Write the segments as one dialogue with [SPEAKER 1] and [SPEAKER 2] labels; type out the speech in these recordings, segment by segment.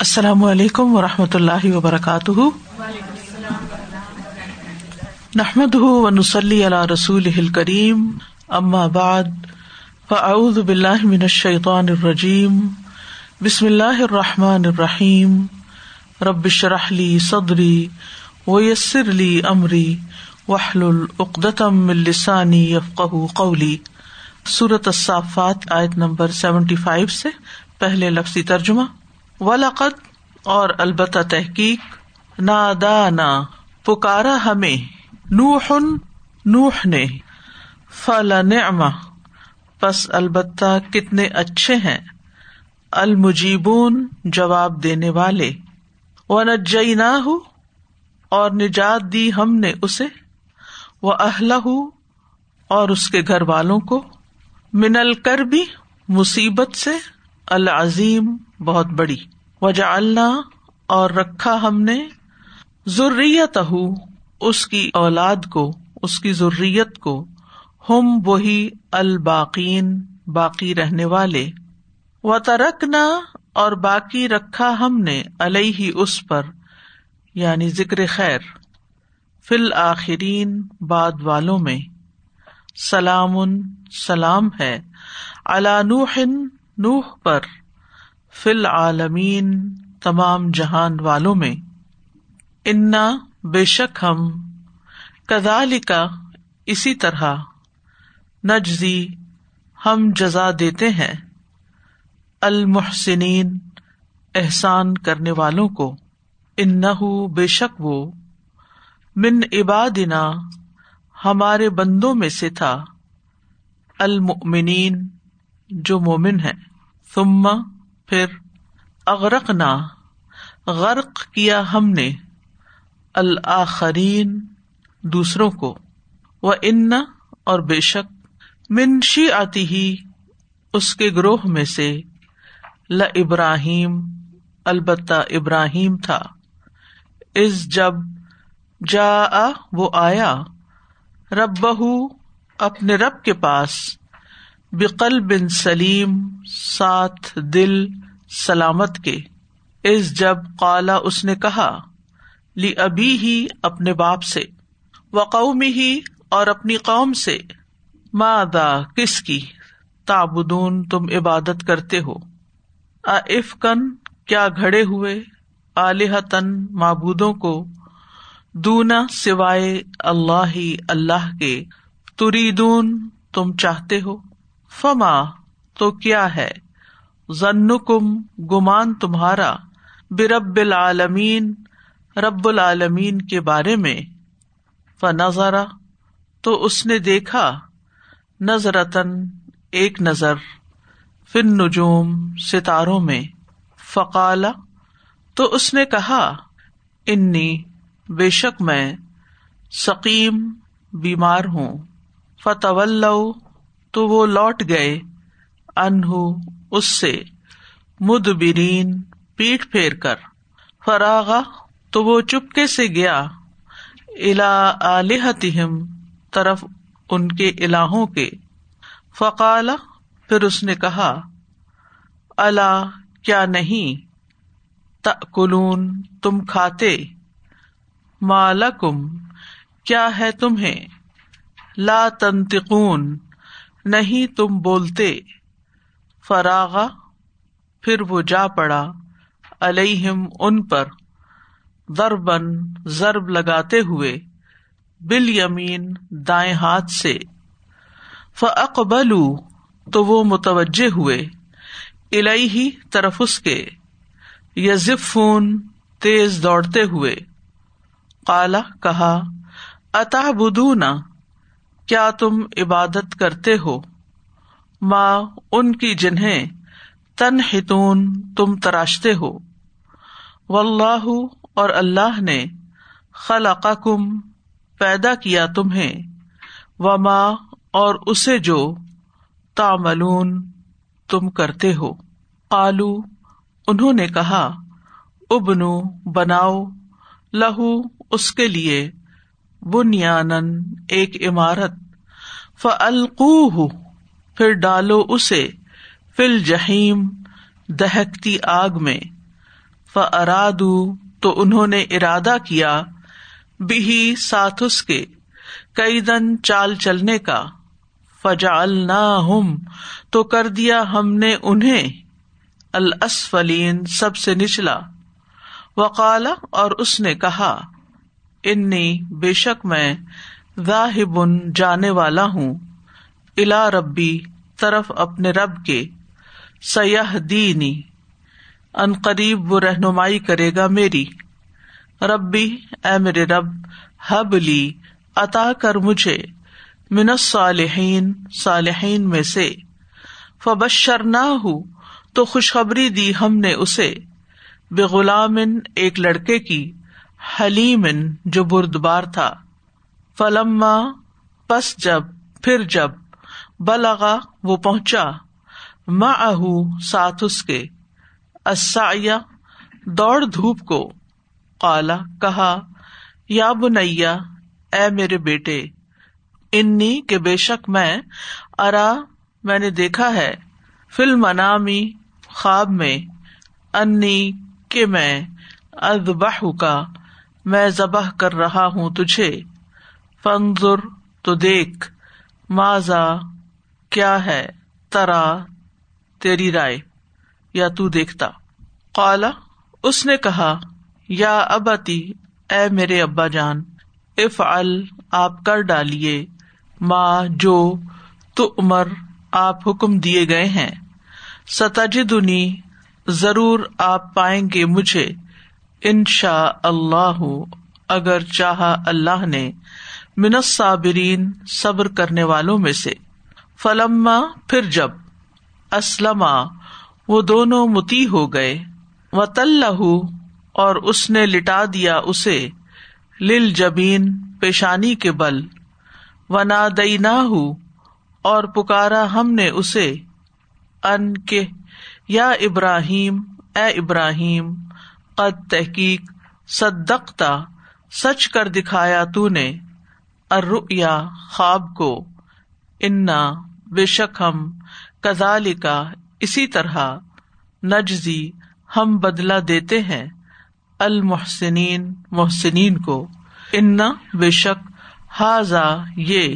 [SPEAKER 1] السلام علیکم و رحمۃ اللہ وبرکاتہ۔ نحمد ونسلی علیہ رسول کریم اما بعد، فاعوذ باللہ من الشیطان الرجیم، بسم اللہ الرحمٰن الرحیم۔ ربش رحلی صدری ویسر علی عمری وحل العقدم السانی یفق قولی۔ صورت الصافات آیت نمبر سیونٹی فائیو سے پہلے لفظی ترجمہ۔ ولاقت اور البتہ تحقیق نادا پکارا ہمیں نوح نوح نے فلا پس البتہ کتنے اچھے ہیں۔ المجیبون جواب دینے والے۔ و نہ ہو اور نجات دی ہم نے اسے۔ وہ اہل اور اس کے گھر والوں کو۔ من الکر بھی مصیبت سے، العظیم۔ بہت بڑی۔ وجہ اللہ اور رکھا ہم نے ضروریت اس کی اولاد کو، اس کی ضروریت کو۔ ہم وہی الباقین، باقی رہنے والے۔ و ترکنا اور باقی رکھا ہم نے ہی اس پر یعنی ذکر خیر۔ فل آخرین بعد والوں میں۔ سلام سلام ہے۔ نوح نوح پر۔ فل عالمین تمام جہان والوں میں۔ انا بے شک ہم کدال کا اسی طرح نجزی ہم جزا دیتے ہیں المحسنین احسان کرنے والوں کو۔ ان بے شک وہ من عبادنا ہمارے بندوں میں سے تھا۔ المؤمنین جو مومن ہے ثم پھر اغرق نہ غرق کیا ہم نے الآخرین دوسروں کو وہ ان اور بے شک منشی آتی ہی اس کے گروہ میں سے ل ابراہیم البتہ ابراہیم تھا۔ اس جب جا وہ آیا رب بہ اپنے رب کے پاس بقل بن سلیم، ساتھ دل، سلامت کے۔ اس جب کالا اس نے کہا، لی ابھی ہی اپنے باپ سے، و قومی ہی اور اپنی قوم سے مادا کس کی؟ تابدون تم عبادت کرتے ہو۔ افکن کیا گھڑے ہوئے؟ آلیہ تن معبودوں کو۔ دونا سوائے اللہ ہی، اللہ کے۔ تریدون، تم چاہتے ہو۔ فما، تو کیا ہے؟ ضن کم گمان تمہارا، برب العالمین، رب العالمین کے بارے میں۔ فنظرا تو اس نے دیکھا نظرتن ایک نظر فن نجوم ستاروں میں۔ فقالا تو اس نے کہا، انی، بے شک میں سکیم بیمار ہوں۔ فتول تو وہ لوٹ گئے۔ انہ اس سے۔ مدبرین، پیٹ پھیر کر۔ فراغا تو وہ چپکے سے گیا۔ الا الحتم طرف ان کے الہوں کے۔ فقال پھر اس نے کہا اللہ کیا نہیں؟ تلون تم کھاتے۔ مالکم، کیا ہے تمہیں؟ لا تنتقون نہیں تم بولتے۔ فراغا، پھر وہ جا پڑا الم ان پر ضربن ضرب لگاتے ہوئے بل یمین دائیں ہاتھ سے۔ فقبلو تو وہ متوجہ ہوئے الہی طرف اس کے۔ یزفون، تیز دوڑتے ہوئے۔ کالا کہا اتا بدونا کیا تم عبادت کرتے ہو؟ ماں ان کی جنہیں تن ہتون تم تراشتے ہو۔ و اللہ اور اللہ نے خلا کم پیدا کیا تمہیں۔ و ماں اور اسے جو تاملون تم کرتے ہو۔ آلو انہوں نے کہا، ابنو، بناؤ، لہو، اس کے لیے۔ بنیان ایک عمارت۔ فلقو پھر ڈالو اسے فل جہیم دہکتی آگ میں۔ ارادو تو انہوں نے ارادہ کیا بھی ساتھ اس کے کئی دن چال چلنے کا۔ فجا ہم تو کر دیا ہم نے انہیں۔ الاسفلین، سب سے نچلا۔ وقالا، اور اس نے کہا انی بے شک میں ذاہبن جانے والا ہوں الا ربی طرف اپنے رب کے سیاح دینی ان قریب وہ رہنمائی کرے گا میری۔ ربی، اے میرے رب حب لی، عطا کر مجھے، من صالحین صالحین میں سے۔ فبشر نہ ہوں تو خوشخبری دی ہم نے اسے بے غلام ایک لڑکے کی۔ حلیم جو بردبار تھا۔ فلما، پس جب، پھر جب بلغا وہ پہنچا۔ ماہ ساتھ اس کے۔ دوڑ دھوپ کو۔ کالا کہا، یا بنیا اے میرے بیٹے، انی کے بے شک میں، ارا، میں نے دیکھا ہے فل منامی خواب میں، انی کے میں ادبہ کا میں ذبح کر رہا ہوں تجھے۔ فنظر تو دیکھ ماضا کیا ہے؟ ترا، تیری رائے۔ یا تو دیکھتا۔ کالا اس نے کہا، یا ابتی، اے میرے ابا جان اف ال آپ کر ڈالیے۔ ماں جو، تو عمر آپ حکم دیے گئے ہیں۔ ستجدنی، ضرور آپ پائیں گے مجھے۔ ان شاء اللہ اگر چاہا اللہ نے منت صابرین صبر کرنے والوں میں سے، فلما پھر جب اسلم وہ دونوں متی ہو گئے و تلہ اور اس نے لٹا دیا اسے لل جبین پیشانی کے بل و نادئی نہ اور پکارا ہم نے اسے، ان کے یا ابراہیم، اے ابراہیم قد تحقیق، صدقتا، سچ کر دکھایا تو نے اریا خواب کو۔ انا بے شک ہم کزال کا اسی طرح نجزی، ہم بدلا دیتے ہیں المحسنین، محسنین کو۔ انا بے شک حاضا یہ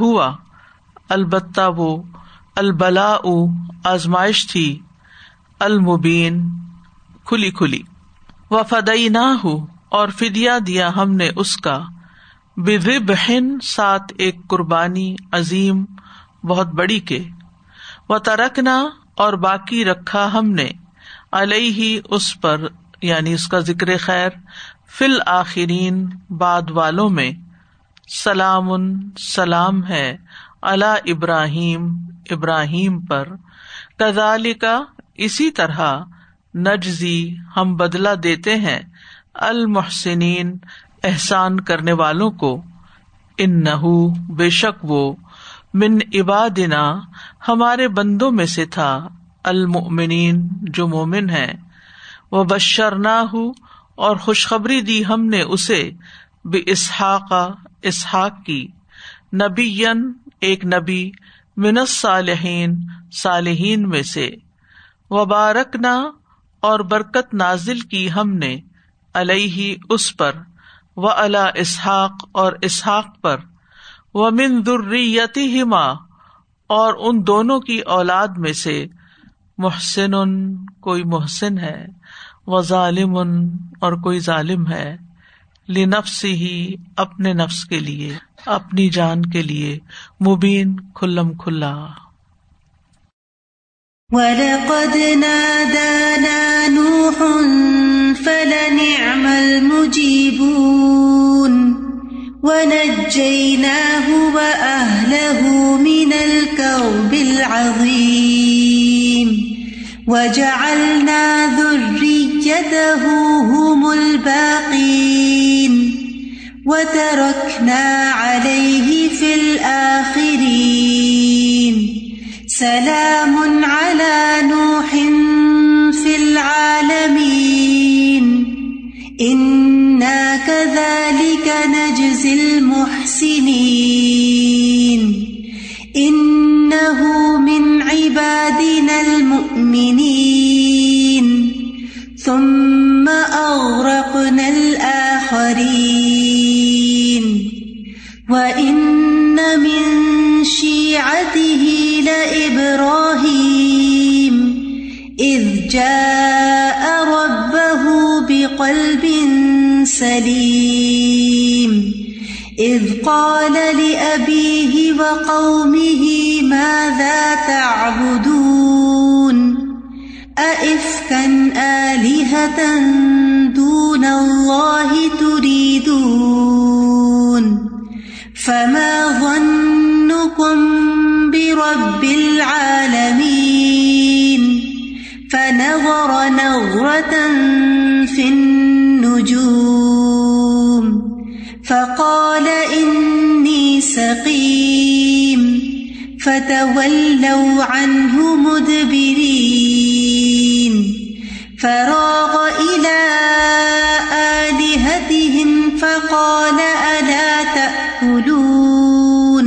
[SPEAKER 1] ہوا، البتہ وہ البلا آزمائش تھی، المبین۔ کھلی کھلی۔ و فدئی نہ ہو اور فدیا دیا ہم نے اس کا۔ بہن سات ایک قربانی، عظیم، بہت بڑی کے۔ و ترکنا اور باقی رکھا ہم نے۔ علیہ اس پر یعنی اس کا ذکر خیر۔ فل آخرین بعد والوں میں۔ سلام سلام ہے۔ اللہ ابراہیم ابراہیم پر۔ کزال کا اسی طرح۔ نجزی ہم بدلا دیتے ہیں المحسنین، احسان کرنے والوں کو۔ ان نہ بے شک وہ۔ من عبادنا، ہمارے بندوں میں سے تھا۔ المؤمنین، جو مومن ہے وہ بشر نہ ہو اور خوشخبری دی ہم نے اسے۔ بے اسحاق اسحاق کی۔ نبی ایک نبی۔ منس صالحین صالحین میں سے۔ وبارک نہ اور برکت نازل کی ہم نے علیہ اس پر و اللہ اسحاق اور اسحاق پر و من درریتی ماں اور ان دونوں کی اولاد میں سے محسن کوئی محسن ہے وہ ظالم اور کوئی ظالم ہے لنفس ہی اپنے نفس کے لیے، اپنی جان کے لیے، مبین کھلم کھلا۔
[SPEAKER 2] وَلَقَدْ نَادَانَا نُوحٌ فَلَنِعْمَ الْمُجِيبُونَ وَنَجَّيْنَاهُ وَأَهْلَهُ مِنَ الْكَرْبِ الْعَظِيمِ وَجَعَلْنَا ذُرِّيَّتَهُ هُمُ الْبَاقِينَ وَتَرَكْنَا عَلَيْهِ فِي الْآخِرِينَ سلام من المؤمنين ثم أغرقنا الآخرين وإن من شيعته لإبراهيم إذ جاء ربه بقلب سليم إذ قال لأبيه وقومه ماذا تعبدون أئفكا آلهة دون الله تريدون فما ظنكم برب العالمين فنظر نظرة في النجوم فقال إني سقيم فتولوا عنه مدبرين فراغ إلى آلهتهم فقال ألا تأكلون؟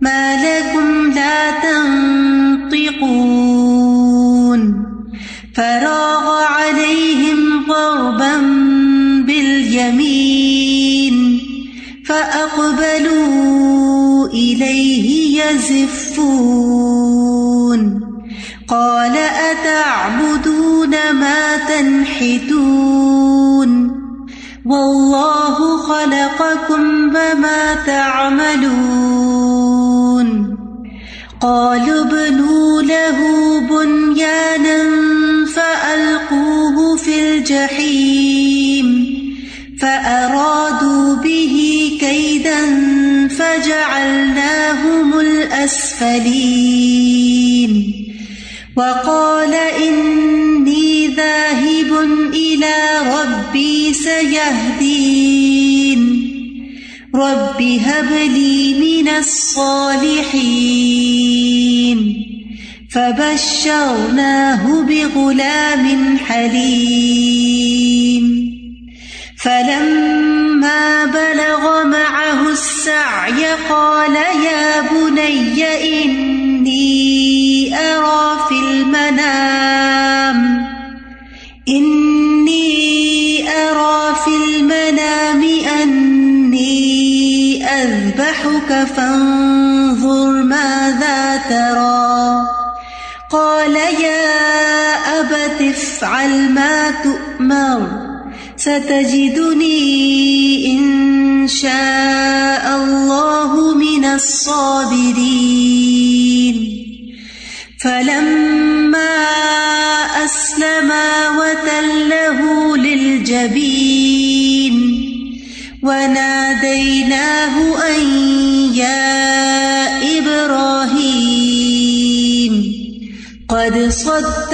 [SPEAKER 2] ما لكم لا تنطقون. فراغ عليهم ضربا باليمين، فأقبلوا إليه يزفون. قال أتعبدون ما تنحتون والله خلقكم وما تعملون قالوا ابنوا له بنيانا فألقوه في الجحيم فأرادوا به كيدا فجعلناهم الأسفلين وقال إني ربي سيهدين رب هب لي من الصالحين. فبشرناه بغلام حليم. فلما بلغ معه السعي قال يا بني إني أرى فانظر ماذا ترى. قال يا أبت افعل ما تؤمر. ستجدني إن شاء الله من الصابرين. فلما أسلما وتله للجبين. وناديناه أن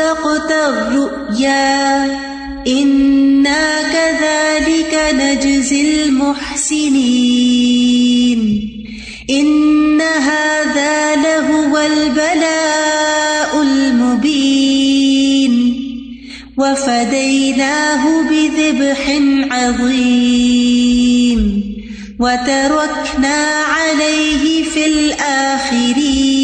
[SPEAKER 2] صدقت الرؤيا إنا كذلك نجزي المحسنين. إن هذا لهو البلاء المبين. وفديناه بذبح عظيم. وتركنا عليه في الآخرين.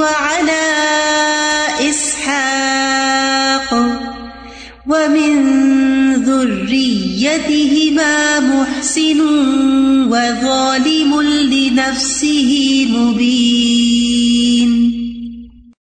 [SPEAKER 2] وعلى إسحاق ومن ذريتهما محسن وظالم لنفسه مبين